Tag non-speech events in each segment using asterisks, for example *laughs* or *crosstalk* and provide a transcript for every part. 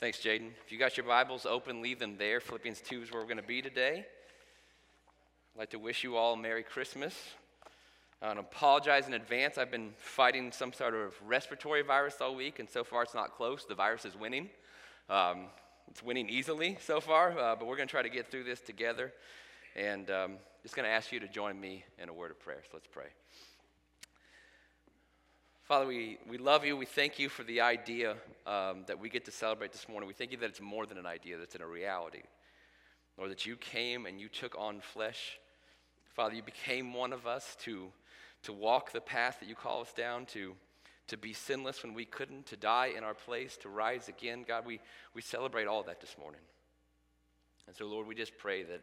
Thanks, Jaden. If you got your Bibles open, leave them there. Philippians 2 is where we're going to be today. I'd like to wish you all a Merry Christmas. I apologize in advance. I've been fighting some sort of respiratory virus all week, and so far it's not close. The virus is winning. Um, it's winning easily so far, uh, but we're going to try to get through this together. And um, just going to ask you to join me in a word of prayer. So let's pray. Father, we, we love you. We thank you for the idea um, that we get to celebrate this morning. We thank you that it's more than an idea, that's in a reality. Lord, that you came and you took on flesh. Father, you became one of us to, to walk the path that you call us down, to, to be sinless when we couldn't, to die in our place, to rise again. God, we, we celebrate all that this morning. And so, Lord, we just pray that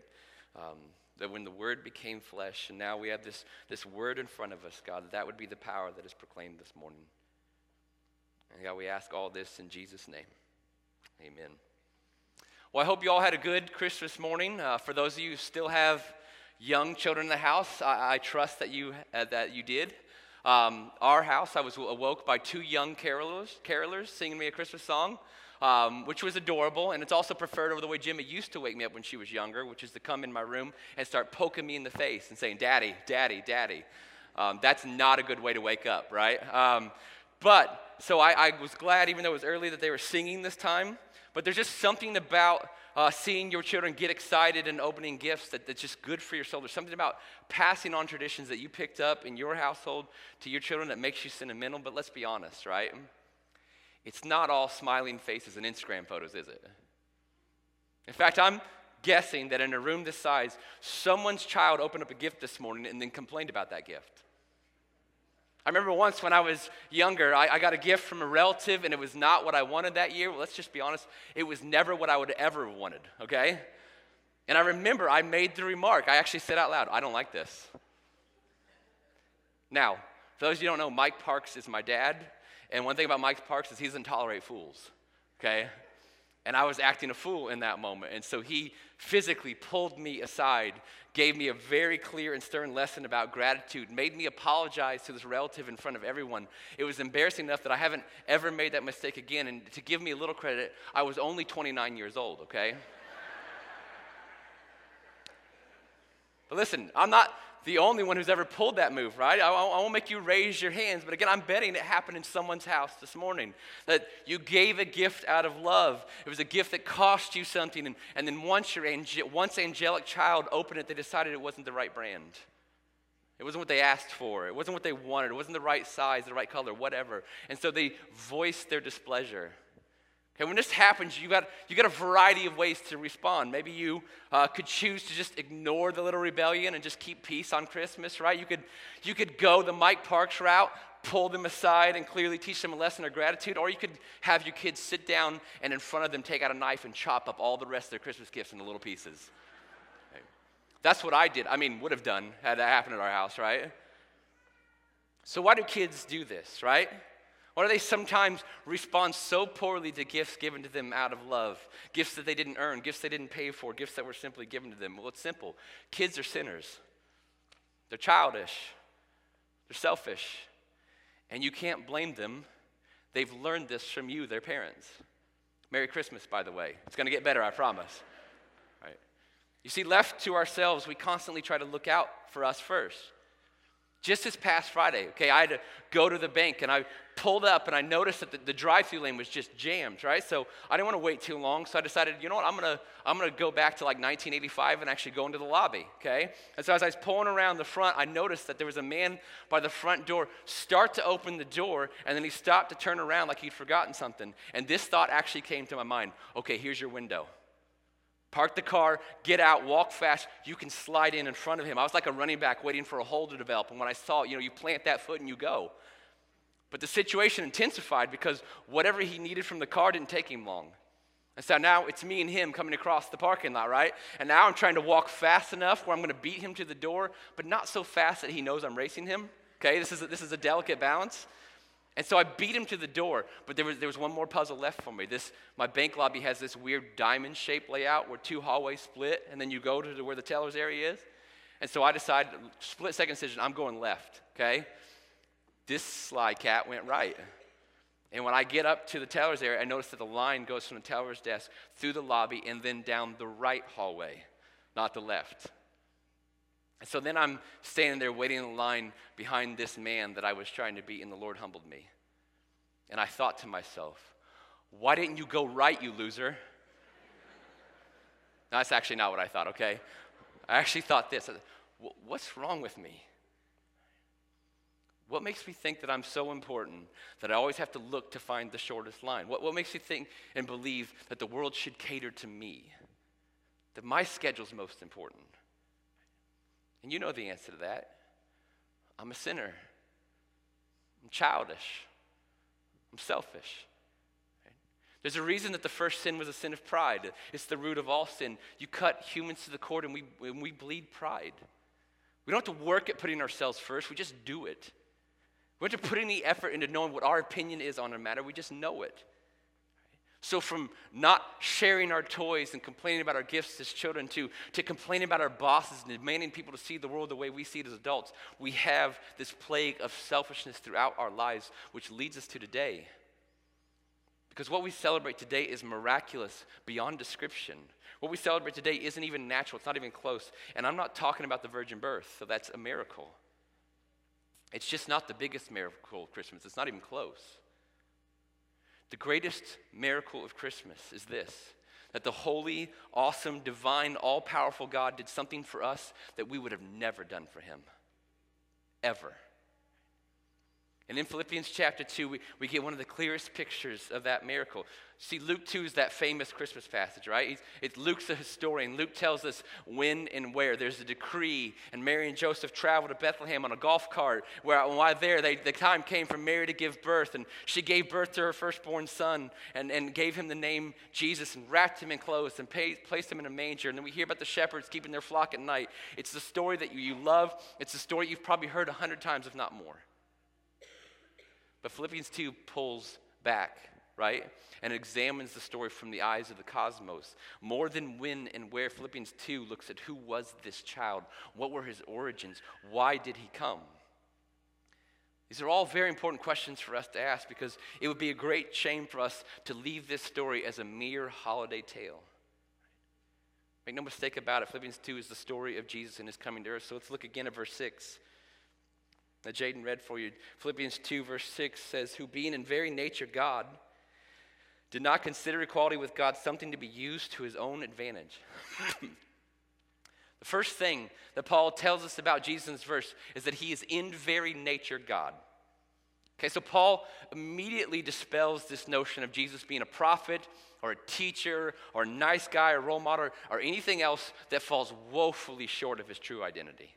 um, that when the Word became flesh, and now we have this, this Word in front of us, God, that, that would be the power that is proclaimed this morning. And God, we ask all this in Jesus' name. Amen. Well, I hope you all had a good Christmas morning. Uh, for those of you who still have young children in the house, I, I trust that you, uh, that you did. Um, our house, I was awoke by two young carolers, carolers singing me a Christmas song um, which was adorable. And it's also preferred over the way Jimmy used to wake me up when she was younger, which is to come in my room and start poking me in the face and saying, Daddy, Daddy, Daddy. Um, that's not a good way to wake up, right? Um, but so I, I, was glad, even though it was early, that they were singing this time. But there's just something about uh, seeing your children get excited and opening gifts that, that's just good for your soul. There's something about passing on traditions that you picked up in your household to your children that makes you sentimental. But let's be honest, right? It's not all smiling faces and Instagram photos, is it? In fact, I'm guessing that in a room this size, someone's child opened up a gift this morning and then complained about that gift. I remember once when I was younger, I, I, got a gift from a relative and it was not what I wanted that year. Well, let's just be honest, it was never what I would ever have wanted, okay? And I remember I made the remark, I actually said out loud, I don't like this. Now, for those of you who don't know, Mike Parks is my dad. And one thing about Mike Parks is he doesn't tolerate fools, okay? And I was acting a fool in that moment. And so he physically pulled me aside, gave me a very clear and stern lesson about gratitude, made me apologize to this relative in front of everyone. It was embarrassing enough that I haven't ever made that mistake again. And to give me a little credit, I was only 29 years old, okay? *laughs* but listen, I'm not the only one who's ever pulled that move, right? I, I, won't make you raise your hands, but again, I'm betting it happened in someone's house this morning. That you gave a gift out of love. It was a gift that cost you something, and, and then once your ange- once angelic child opened it, they decided it wasn't the right brand. It wasn't what they asked for. It wasn't what they wanted. It wasn't the right size, the right color, whatever. And so they voiced their displeasure. Okay, when this happens, you got, you got a variety of ways to respond. Maybe you uh, could choose to just ignore the little rebellion and just keep peace on Christmas, right? You could, you could go the Mike Parks route, pull them aside, and clearly teach them a lesson of gratitude, or you could have your kids sit down and in front of them take out a knife and chop up all the rest of their Christmas gifts into little pieces. Okay. That's what I did. I mean, would have done had that happened at our house, right? So, why do kids do this, right? Why do they sometimes respond so poorly to gifts given to them out of love? Gifts that they didn't earn, gifts they didn't pay for, gifts that were simply given to them? Well, it's simple. Kids are sinners, they're childish, they're selfish, and you can't blame them. They've learned this from you, their parents. Merry Christmas, by the way. It's going to get better, I promise. Right? You see, left to ourselves, we constantly try to look out for us first. Just this past Friday, okay, I had to go to the bank and I pulled up and I noticed that the, the drive-through lane was just jammed, right? So I didn't want to wait too long, so I decided, you know what, I'm gonna I'm gonna go back to like 1985 and actually go into the lobby, okay? And so as I was pulling around the front, I noticed that there was a man by the front door start to open the door, and then he stopped to turn around like he'd forgotten something. And this thought actually came to my mind: okay, here's your window. Park the car, get out, walk fast. You can slide in in front of him. I was like a running back waiting for a hole to develop. And when I saw it, you know, you plant that foot and you go. But the situation intensified because whatever he needed from the car didn't take him long. And so now it's me and him coming across the parking lot, right? And now I'm trying to walk fast enough where I'm going to beat him to the door, but not so fast that he knows I'm racing him. Okay, this is a, this is a delicate balance. And so I beat him to the door, but there was, there was one more puzzle left for me. This, my bank lobby has this weird diamond shaped layout where two hallways split, and then you go to where the teller's area is. And so I decided, split second decision, I'm going left, okay? This sly cat went right. And when I get up to the teller's area, I notice that the line goes from the teller's desk through the lobby and then down the right hallway, not the left. And so then I'm standing there waiting in line behind this man that I was trying to beat, and the Lord humbled me. And I thought to myself, why didn't you go right, you loser? No, *laughs* that's actually not what I thought, okay? I actually thought this what's wrong with me? What makes me think that I'm so important that I always have to look to find the shortest line? What, what makes me think and believe that the world should cater to me? That my schedule's most important? And you know the answer to that. I'm a sinner. I'm childish. I'm selfish. There's a reason that the first sin was a sin of pride. It's the root of all sin. You cut humans to the core and we, and we bleed pride. We don't have to work at putting ourselves first, we just do it. We don't have to put any effort into knowing what our opinion is on a matter, we just know it. So, from not sharing our toys and complaining about our gifts as children to, to complaining about our bosses and demanding people to see the world the way we see it as adults, we have this plague of selfishness throughout our lives, which leads us to today. Because what we celebrate today is miraculous beyond description. What we celebrate today isn't even natural, it's not even close. And I'm not talking about the virgin birth, so that's a miracle. It's just not the biggest miracle of Christmas, it's not even close. The greatest miracle of Christmas is this that the holy, awesome, divine, all powerful God did something for us that we would have never done for him. Ever. And in Philippians chapter 2, we, we get one of the clearest pictures of that miracle. See, Luke 2 is that famous Christmas passage, right? It's, it's Luke's a historian. Luke tells us when and where. There's a decree, and Mary and Joseph traveled to Bethlehem on a golf cart. Where, while there, they, the time came for Mary to give birth, and she gave birth to her firstborn son and, and gave him the name Jesus and wrapped him in clothes and paid, placed him in a manger. And then we hear about the shepherds keeping their flock at night. It's the story that you, you love, it's the story you've probably heard a hundred times, if not more. But Philippians 2 pulls back, right? And examines the story from the eyes of the cosmos. More than when and where, Philippians 2 looks at who was this child? What were his origins? Why did he come? These are all very important questions for us to ask because it would be a great shame for us to leave this story as a mere holiday tale. Make no mistake about it, Philippians 2 is the story of Jesus and his coming to earth. So let's look again at verse 6 that Jaden read for you. Philippians 2, verse 6 says, Who being in very nature God, did not consider equality with God something to be used to his own advantage. *laughs* the first thing that Paul tells us about Jesus verse is that he is in very nature God. Okay, so Paul immediately dispels this notion of Jesus being a prophet or a teacher or a nice guy or role model or anything else that falls woefully short of his true identity.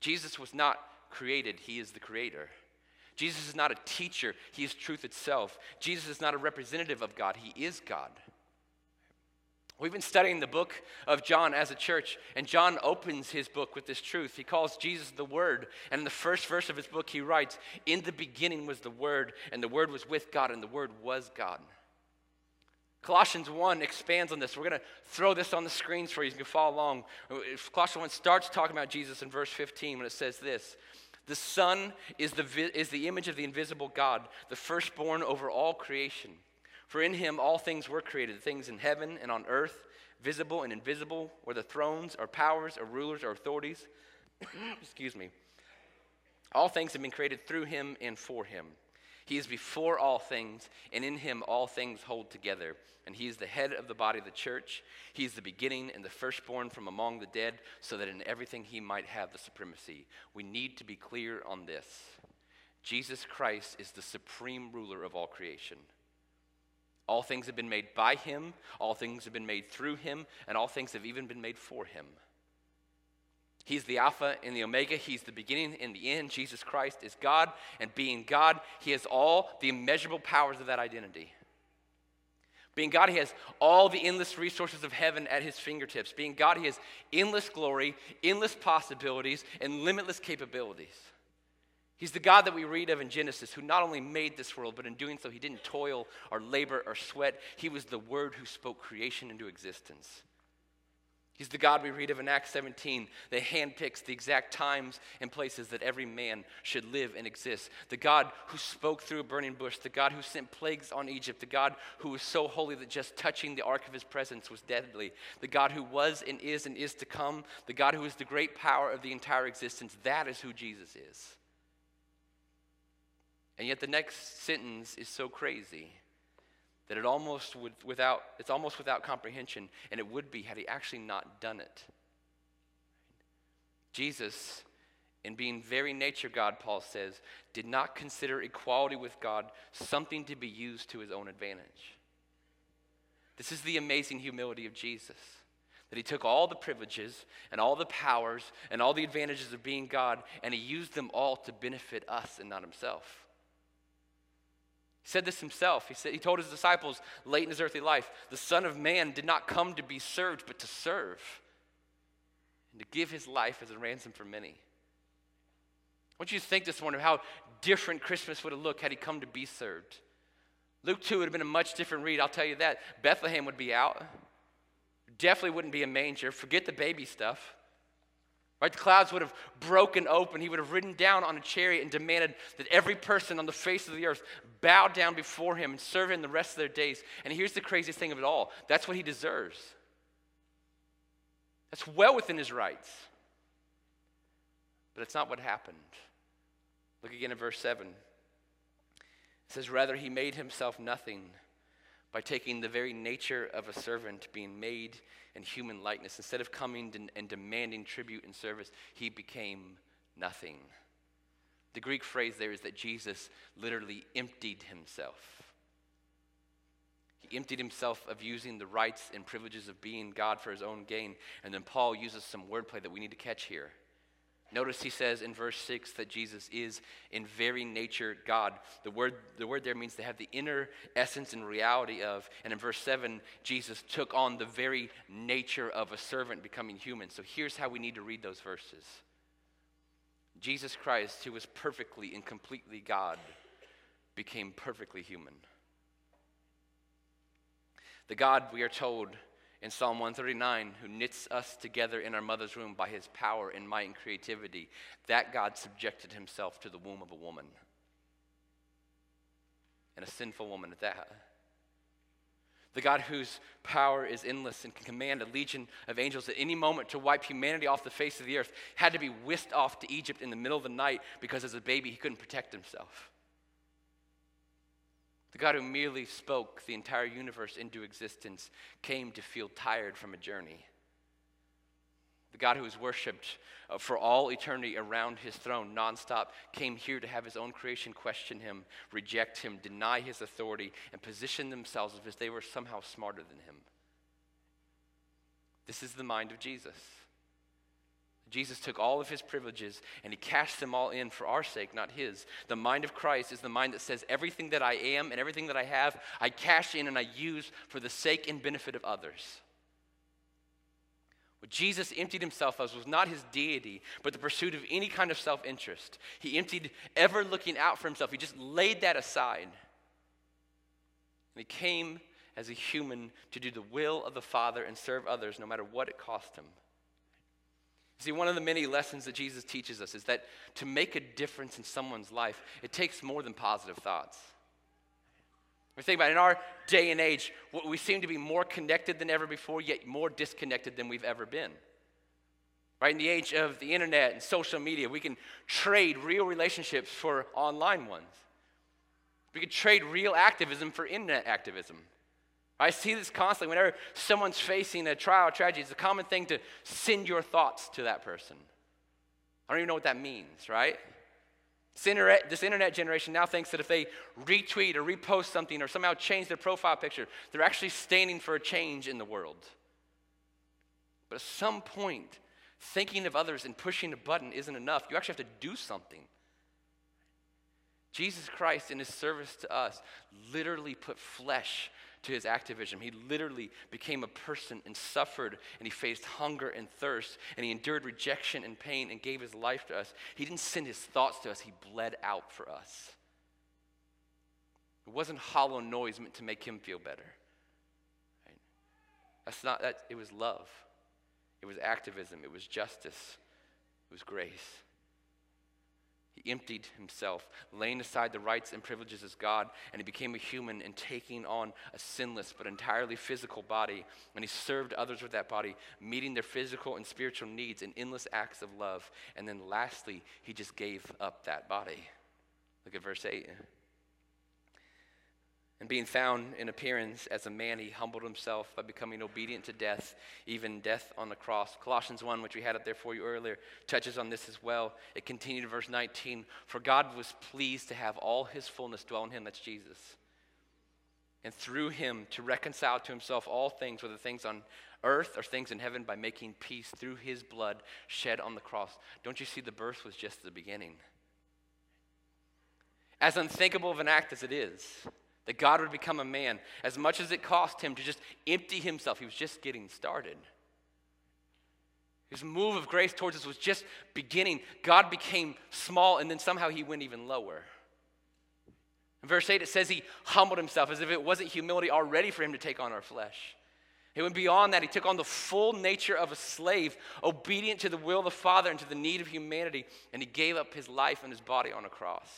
Jesus was not created, he is the creator. Jesus is not a teacher, he is truth itself. Jesus is not a representative of God, he is God. We've been studying the book of John as a church, and John opens his book with this truth. He calls Jesus the Word, and in the first verse of his book, he writes, In the beginning was the Word, and the Word was with God, and the Word was God. Colossians 1 expands on this. We're going to throw this on the screens for you. You can follow along. Colossians 1 starts talking about Jesus in verse 15 when it says this the Son is the, is the image of the invisible God, the firstborn over all creation. For in him all things were created, things in heaven and on earth, visible and invisible, whether thrones or powers or rulers or authorities. *coughs* Excuse me. All things have been created through him and for him. He is before all things, and in him all things hold together. And he is the head of the body of the church. He is the beginning and the firstborn from among the dead, so that in everything he might have the supremacy. We need to be clear on this Jesus Christ is the supreme ruler of all creation. All things have been made by him, all things have been made through him, and all things have even been made for him. He's the Alpha and the Omega. He's the beginning and the end. Jesus Christ is God, and being God, He has all the immeasurable powers of that identity. Being God, He has all the endless resources of heaven at His fingertips. Being God, He has endless glory, endless possibilities, and limitless capabilities. He's the God that we read of in Genesis, who not only made this world, but in doing so, He didn't toil or labor or sweat. He was the Word who spoke creation into existence. He's the God we read of in Acts 17 that handpicks the exact times and places that every man should live and exist. The God who spoke through a burning bush, the God who sent plagues on Egypt, the God who was so holy that just touching the ark of his presence was deadly, the God who was and is and is to come, the God who is the great power of the entire existence. That is who Jesus is. And yet the next sentence is so crazy that it almost would, without it's almost without comprehension and it would be had he actually not done it. Jesus in being very nature god paul says did not consider equality with god something to be used to his own advantage. This is the amazing humility of jesus that he took all the privileges and all the powers and all the advantages of being god and he used them all to benefit us and not himself he said this himself. He, said, he told his disciples late in his earthly life the Son of Man did not come to be served, but to serve and to give his life as a ransom for many. I want you to think this morning how different Christmas would have looked had he come to be served. Luke 2 would have been a much different read, I'll tell you that. Bethlehem would be out. Definitely wouldn't be a manger. Forget the baby stuff. Right? The clouds would have broken open. He would have ridden down on a chariot and demanded that every person on the face of the earth bow down before him and serve him the rest of their days. And here's the craziest thing of it all that's what he deserves. That's well within his rights. But it's not what happened. Look again at verse 7. It says, Rather, he made himself nothing by taking the very nature of a servant, being made in human likeness. Instead of coming and demanding tribute and service, he became nothing. The Greek phrase there is that Jesus literally emptied himself. He emptied himself of using the rights and privileges of being God for his own gain. And then Paul uses some wordplay that we need to catch here. Notice he says in verse 6 that Jesus is in very nature God. The word, the word there means to have the inner essence and reality of. And in verse 7, Jesus took on the very nature of a servant becoming human. So here's how we need to read those verses Jesus Christ, who was perfectly and completely God, became perfectly human. The God, we are told, in Psalm 139, who knits us together in our mother's womb by his power and might and creativity, that God subjected himself to the womb of a woman. And a sinful woman at that. The God whose power is endless and can command a legion of angels at any moment to wipe humanity off the face of the earth had to be whisked off to Egypt in the middle of the night because as a baby he couldn't protect himself. The God who merely spoke the entire universe into existence came to feel tired from a journey. The God who is worshiped uh, for all eternity around his throne nonstop came here to have his own creation question him, reject him, deny his authority, and position themselves as if they were somehow smarter than him. This is the mind of Jesus. Jesus took all of his privileges and he cashed them all in for our sake, not his. The mind of Christ is the mind that says everything that I am and everything that I have, I cash in and I use for the sake and benefit of others. What Jesus emptied himself of was not his deity, but the pursuit of any kind of self interest. He emptied ever looking out for himself, he just laid that aside. And he came as a human to do the will of the Father and serve others no matter what it cost him. See, one of the many lessons that Jesus teaches us is that to make a difference in someone's life, it takes more than positive thoughts. We think about it, in our day and age, we seem to be more connected than ever before, yet more disconnected than we've ever been. Right? In the age of the internet and social media, we can trade real relationships for online ones. We can trade real activism for internet activism. I see this constantly. Whenever someone's facing a trial or tragedy, it's a common thing to send your thoughts to that person. I don't even know what that means, right? This internet, this internet generation now thinks that if they retweet or repost something or somehow change their profile picture, they're actually standing for a change in the world. But at some point, thinking of others and pushing a button isn't enough. You actually have to do something. Jesus Christ, in his service to us, literally put flesh to his activism. He literally became a person and suffered, and he faced hunger and thirst, and he endured rejection and pain and gave his life to us. He didn't send his thoughts to us, he bled out for us. It wasn't hollow noise meant to make him feel better. Right? That's not that, it was love. it was activism, it was justice, it was grace. He emptied himself, laying aside the rights and privileges as God, and he became a human and taking on a sinless but entirely physical body. And he served others with that body, meeting their physical and spiritual needs in endless acts of love. And then lastly, he just gave up that body. Look at verse 8. And being found in appearance as a man, he humbled himself by becoming obedient to death, even death on the cross. Colossians 1, which we had up there for you earlier, touches on this as well. It continued in verse 19 For God was pleased to have all his fullness dwell in him, that's Jesus. And through him to reconcile to himself all things, whether things on earth or things in heaven, by making peace through his blood shed on the cross. Don't you see the birth was just the beginning? As unthinkable of an act as it is, that God would become a man, as much as it cost him to just empty himself, he was just getting started. His move of grace towards us was just beginning. God became small, and then somehow he went even lower. In verse 8, it says he humbled himself as if it wasn't humility already for him to take on our flesh. It went beyond that. He took on the full nature of a slave, obedient to the will of the Father and to the need of humanity, and he gave up his life and his body on a cross.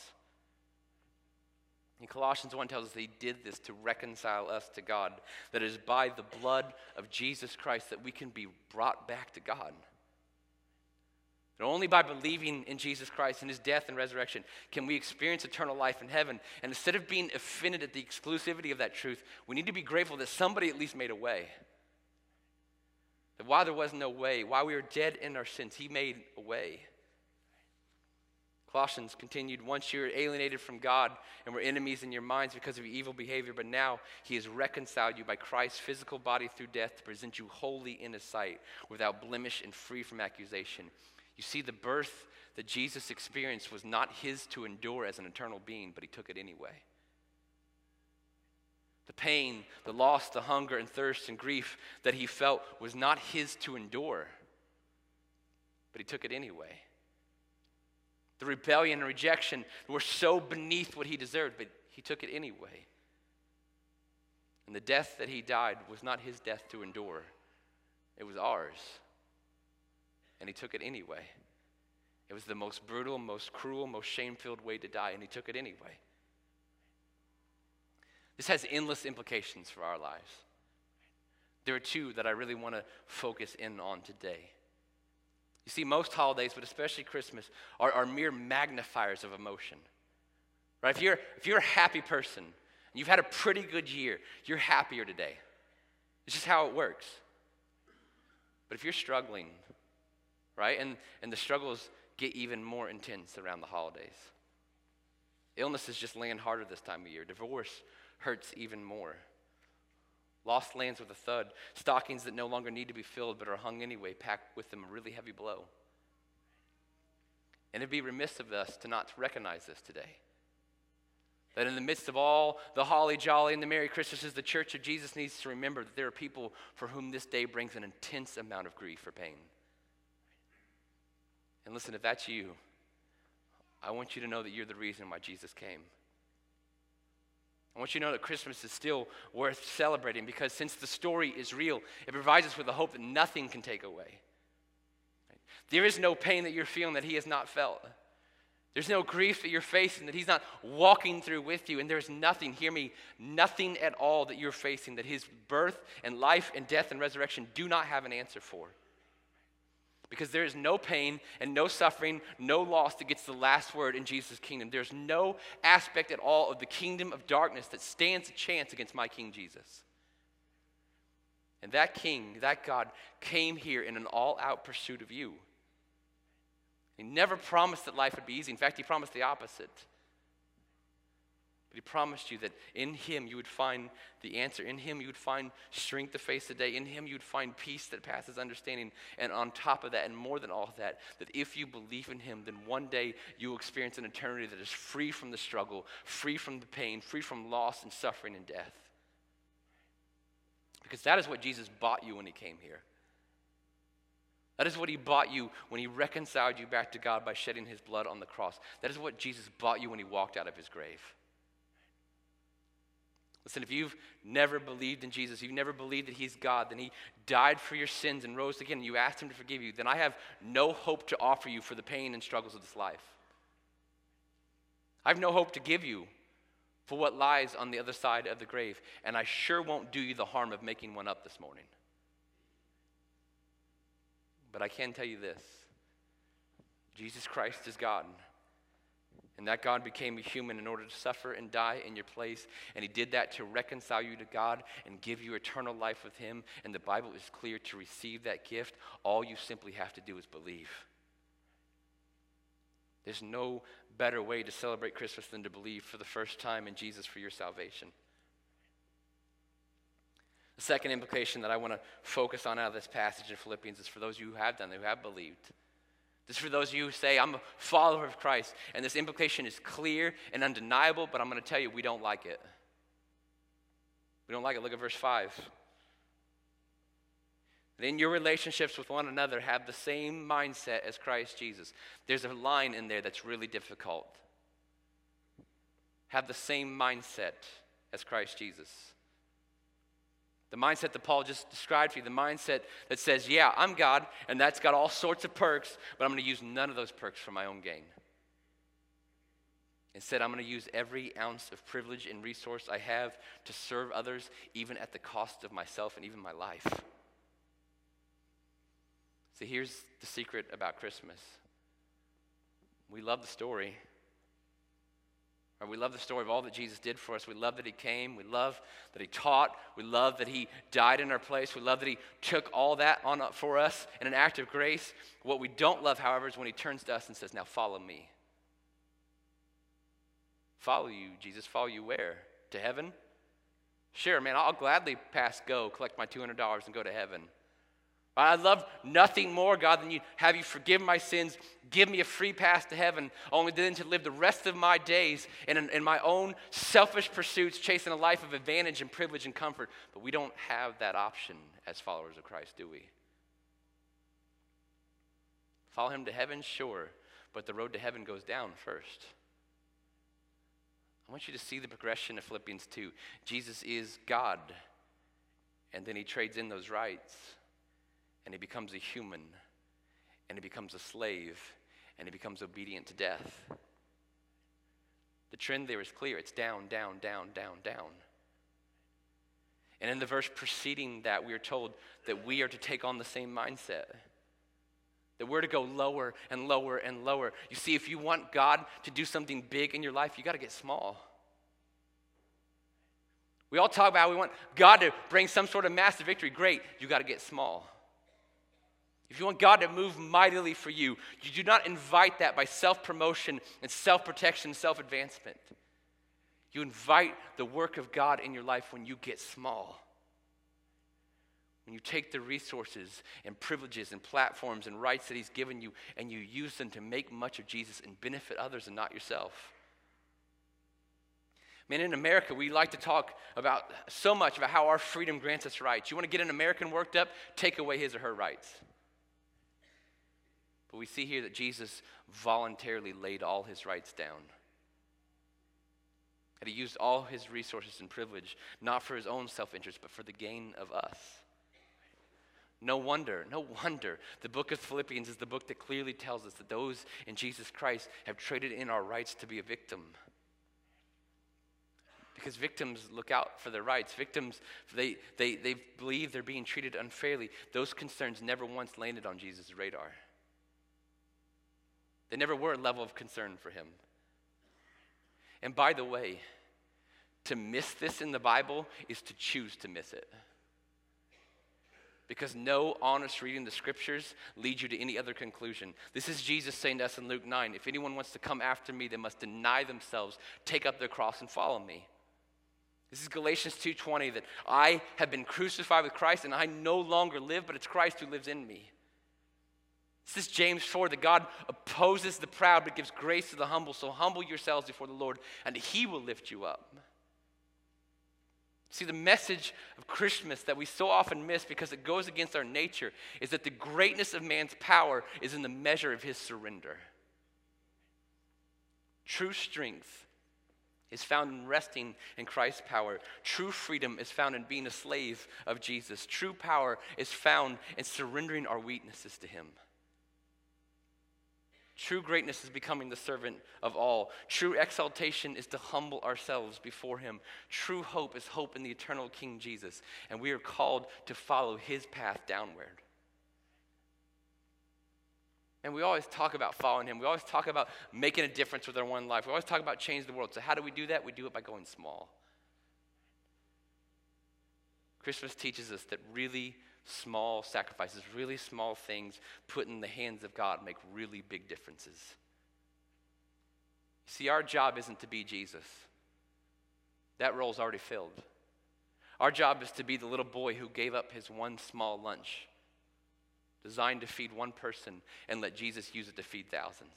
And Colossians 1 tells us that he did this to reconcile us to God, that it is by the blood of Jesus Christ that we can be brought back to God. And only by believing in Jesus Christ and his death and resurrection can we experience eternal life in heaven. And instead of being offended at the exclusivity of that truth, we need to be grateful that somebody at least made a way. That while there was no way, while we were dead in our sins, he made a way. Colossians continued, Once you were alienated from God and were enemies in your minds because of your evil behavior, but now he has reconciled you by Christ's physical body through death to present you holy in his sight, without blemish and free from accusation. You see, the birth that Jesus experienced was not his to endure as an eternal being, but he took it anyway. The pain, the loss, the hunger and thirst and grief that he felt was not his to endure, but he took it anyway. The rebellion and rejection were so beneath what he deserved, but he took it anyway. And the death that he died was not his death to endure, it was ours. And he took it anyway. It was the most brutal, most cruel, most shame filled way to die, and he took it anyway. This has endless implications for our lives. There are two that I really want to focus in on today. You see, most holidays, but especially Christmas, are, are mere magnifiers of emotion. Right? If you're, if you're a happy person, and you've had a pretty good year, you're happier today. It's just how it works. But if you're struggling, right, and, and the struggles get even more intense around the holidays, illnesses just land harder this time of year, divorce hurts even more. Lost lands with a thud. Stockings that no longer need to be filled but are hung anyway, packed with them a really heavy blow. And it'd be remiss of us to not recognize this today. That in the midst of all the holly jolly and the Merry Christmases, the Church of Jesus needs to remember that there are people for whom this day brings an intense amount of grief or pain. And listen, if that's you, I want you to know that you're the reason why Jesus came. I want you to know that Christmas is still worth celebrating because since the story is real, it provides us with a hope that nothing can take away. There is no pain that you're feeling that He has not felt. There's no grief that you're facing that He's not walking through with you. And there's nothing, hear me, nothing at all that you're facing that His birth and life and death and resurrection do not have an answer for. Because there is no pain and no suffering, no loss that gets the last word in Jesus' kingdom. There's no aspect at all of the kingdom of darkness that stands a chance against my King Jesus. And that King, that God, came here in an all out pursuit of you. He never promised that life would be easy. In fact, he promised the opposite. But he promised you that in him you would find the answer. In him you would find strength to face the day. In him you would find peace that passes understanding. And on top of that, and more than all that, that if you believe in him, then one day you will experience an eternity that is free from the struggle, free from the pain, free from loss and suffering and death. Because that is what Jesus bought you when he came here. That is what he bought you when he reconciled you back to God by shedding his blood on the cross. That is what Jesus bought you when he walked out of his grave. Listen, if you've never believed in Jesus, you've never believed that He's God, then He died for your sins and rose again, and you asked Him to forgive you, then I have no hope to offer you for the pain and struggles of this life. I have no hope to give you for what lies on the other side of the grave, and I sure won't do you the harm of making one up this morning. But I can tell you this Jesus Christ is God. And that God became a human in order to suffer and die in your place. And he did that to reconcile you to God and give you eternal life with him. And the Bible is clear to receive that gift. All you simply have to do is believe. There's no better way to celebrate Christmas than to believe for the first time in Jesus for your salvation. The second implication that I want to focus on out of this passage in Philippians is for those of you who have done, who have believed. This is for those of you who say, I'm a follower of Christ. And this implication is clear and undeniable, but I'm going to tell you, we don't like it. We don't like it. Look at verse 5. Then your relationships with one another, have the same mindset as Christ Jesus. There's a line in there that's really difficult. Have the same mindset as Christ Jesus. The mindset that Paul just described for you, the mindset that says, yeah, I'm God, and that's got all sorts of perks, but I'm going to use none of those perks for my own gain. Instead, I'm going to use every ounce of privilege and resource I have to serve others, even at the cost of myself and even my life. See, here's the secret about Christmas we love the story. We love the story of all that Jesus did for us. We love that he came. We love that he taught. We love that he died in our place. We love that he took all that on uh, for us in an act of grace. What we don't love, however, is when he turns to us and says, Now follow me. Follow you, Jesus. Follow you where? To heaven? Sure, man, I'll gladly pass go, collect my $200 and go to heaven. I love nothing more, God, than you have you forgive my sins, give me a free pass to heaven, only then to live the rest of my days in, in my own selfish pursuits, chasing a life of advantage and privilege and comfort. But we don't have that option as followers of Christ, do we? Follow him to heaven, sure, but the road to heaven goes down first. I want you to see the progression of Philippians 2. Jesus is God, and then he trades in those rights and he becomes a human, and he becomes a slave, and he becomes obedient to death. The trend there is clear it's down, down, down, down, down. And in the verse preceding that, we are told that we are to take on the same mindset. That we're to go lower and lower and lower. You see, if you want God to do something big in your life, you got to get small. We all talk about we want God to bring some sort of massive victory. Great, you got to get small. If you want God to move mightily for you, you do not invite that by self promotion and self protection, self advancement. You invite the work of God in your life when you get small. When you take the resources and privileges and platforms and rights that He's given you and you use them to make much of Jesus and benefit others and not yourself. Man, in America, we like to talk about so much about how our freedom grants us rights. You want to get an American worked up? Take away his or her rights. But we see here that Jesus voluntarily laid all his rights down. That he used all his resources and privilege, not for his own self interest, but for the gain of us. No wonder, no wonder the book of Philippians is the book that clearly tells us that those in Jesus Christ have traded in our rights to be a victim. Because victims look out for their rights. Victims, they, they, they believe they're being treated unfairly. Those concerns never once landed on Jesus' radar. They never were a level of concern for him. And by the way, to miss this in the Bible is to choose to miss it. Because no honest reading of the scriptures leads you to any other conclusion. This is Jesus saying to us in Luke 9 if anyone wants to come after me, they must deny themselves, take up their cross, and follow me. This is Galatians 2:20 that I have been crucified with Christ and I no longer live, but it's Christ who lives in me. This is James 4 that God opposes the proud but gives grace to the humble. So humble yourselves before the Lord, and He will lift you up. See, the message of Christmas that we so often miss because it goes against our nature is that the greatness of man's power is in the measure of his surrender. True strength is found in resting in Christ's power. True freedom is found in being a slave of Jesus. True power is found in surrendering our weaknesses to Him. True greatness is becoming the servant of all. True exaltation is to humble ourselves before Him. True hope is hope in the eternal King Jesus, and we are called to follow His path downward. And we always talk about following him. We always talk about making a difference with our one life. We always talk about change the world. So, how do we do that? We do it by going small. Christmas teaches us that really small sacrifices, really small things put in the hands of God make really big differences. See, our job isn't to be Jesus, that role's already filled. Our job is to be the little boy who gave up his one small lunch designed to feed one person and let Jesus use it to feed thousands.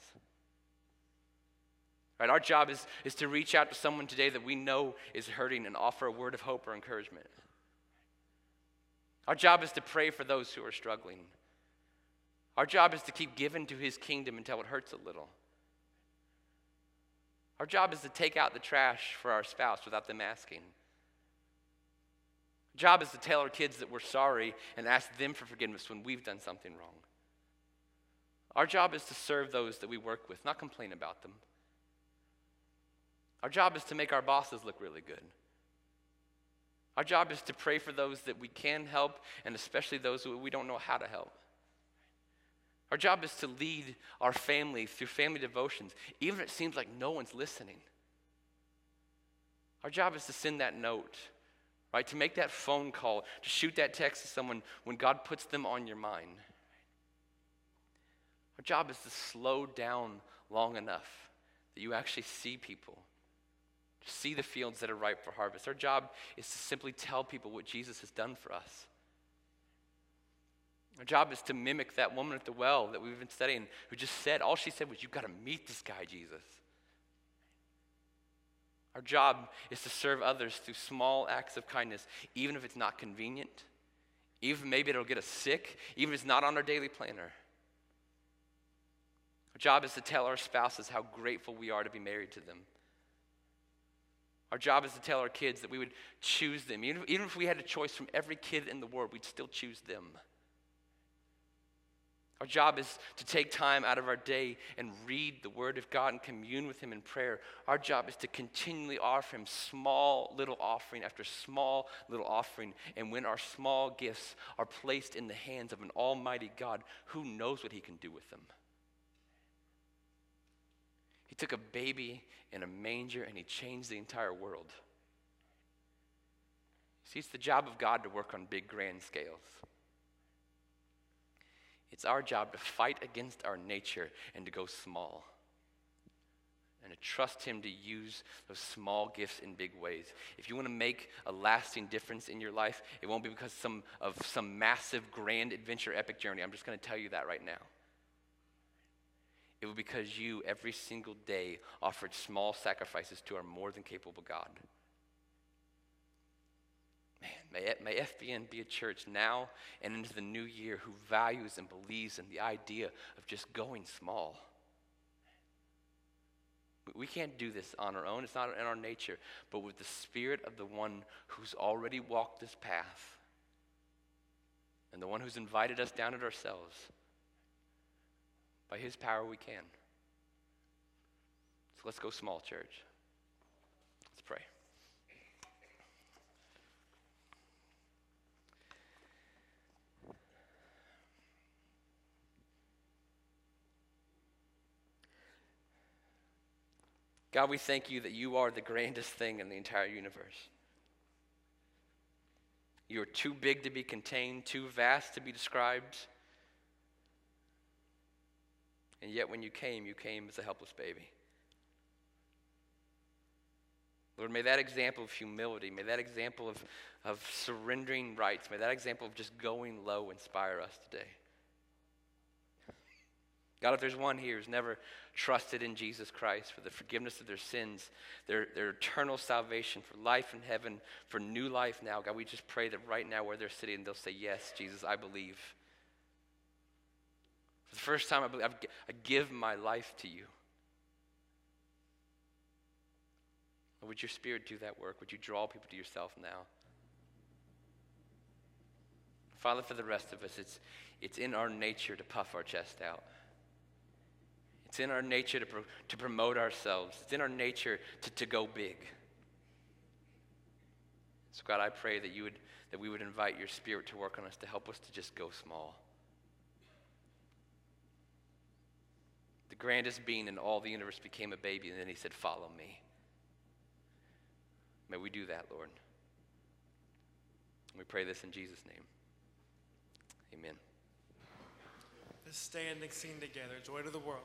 Right, our job is, is to reach out to someone today that we know is hurting and offer a word of hope or encouragement. Our job is to pray for those who are struggling. Our job is to keep giving to his kingdom until it hurts a little. Our job is to take out the trash for our spouse without them asking Our job is to tell our kids that we're sorry and ask them for forgiveness when we've done something wrong. Our job is to serve those that we work with, not complain about them. Our job is to make our bosses look really good. Our job is to pray for those that we can help and especially those we don't know how to help. Our job is to lead our family through family devotions, even if it seems like no one's listening. Our job is to send that note right? To make that phone call, to shoot that text to someone when God puts them on your mind. Our job is to slow down long enough that you actually see people, see the fields that are ripe for harvest. Our job is to simply tell people what Jesus has done for us. Our job is to mimic that woman at the well that we've been studying who just said, all she said was, You've got to meet this guy, Jesus. Our job is to serve others through small acts of kindness, even if it's not convenient, even maybe it'll get us sick, even if it's not on our daily planner. Our job is to tell our spouses how grateful we are to be married to them. Our job is to tell our kids that we would choose them. Even, even if we had a choice from every kid in the world, we'd still choose them. Our job is to take time out of our day and read the Word of God and commune with Him in prayer. Our job is to continually offer Him small little offering after small little offering. And when our small gifts are placed in the hands of an Almighty God, who knows what He can do with them? He took a baby in a manger and He changed the entire world. See, it's the job of God to work on big, grand scales. It's our job to fight against our nature and to go small. And to trust Him to use those small gifts in big ways. If you want to make a lasting difference in your life, it won't be because some, of some massive, grand adventure, epic journey. I'm just going to tell you that right now. It be because you, every single day, offered small sacrifices to our more than capable God. Man, may, may FBN be a church now and into the new year who values and believes in the idea of just going small. We can't do this on our own, it's not in our nature, but with the Spirit of the one who's already walked this path and the one who's invited us down it ourselves. By his power, we can. So let's go small, church. Let's pray. God, we thank you that you are the grandest thing in the entire universe. You are too big to be contained, too vast to be described. And yet, when you came, you came as a helpless baby. Lord, may that example of humility, may that example of, of surrendering rights, may that example of just going low inspire us today. God, if there's one here who's never trusted in Jesus Christ for the forgiveness of their sins, their, their eternal salvation, for life in heaven, for new life now, God, we just pray that right now where they're sitting, they'll say, Yes, Jesus, I believe. For the first time, I, believe, I give my life to you. Would your spirit do that work? Would you draw people to yourself now? Father, for the rest of us, it's, it's in our nature to puff our chest out. It's in our nature to, pro- to promote ourselves. It's in our nature to, to go big. So, God, I pray that, you would, that we would invite your spirit to work on us to help us to just go small. The grandest being in all the universe became a baby, and then he said, Follow me. May we do that, Lord. We pray this in Jesus' name. Amen. Let's stand and sing together. Joy to the world.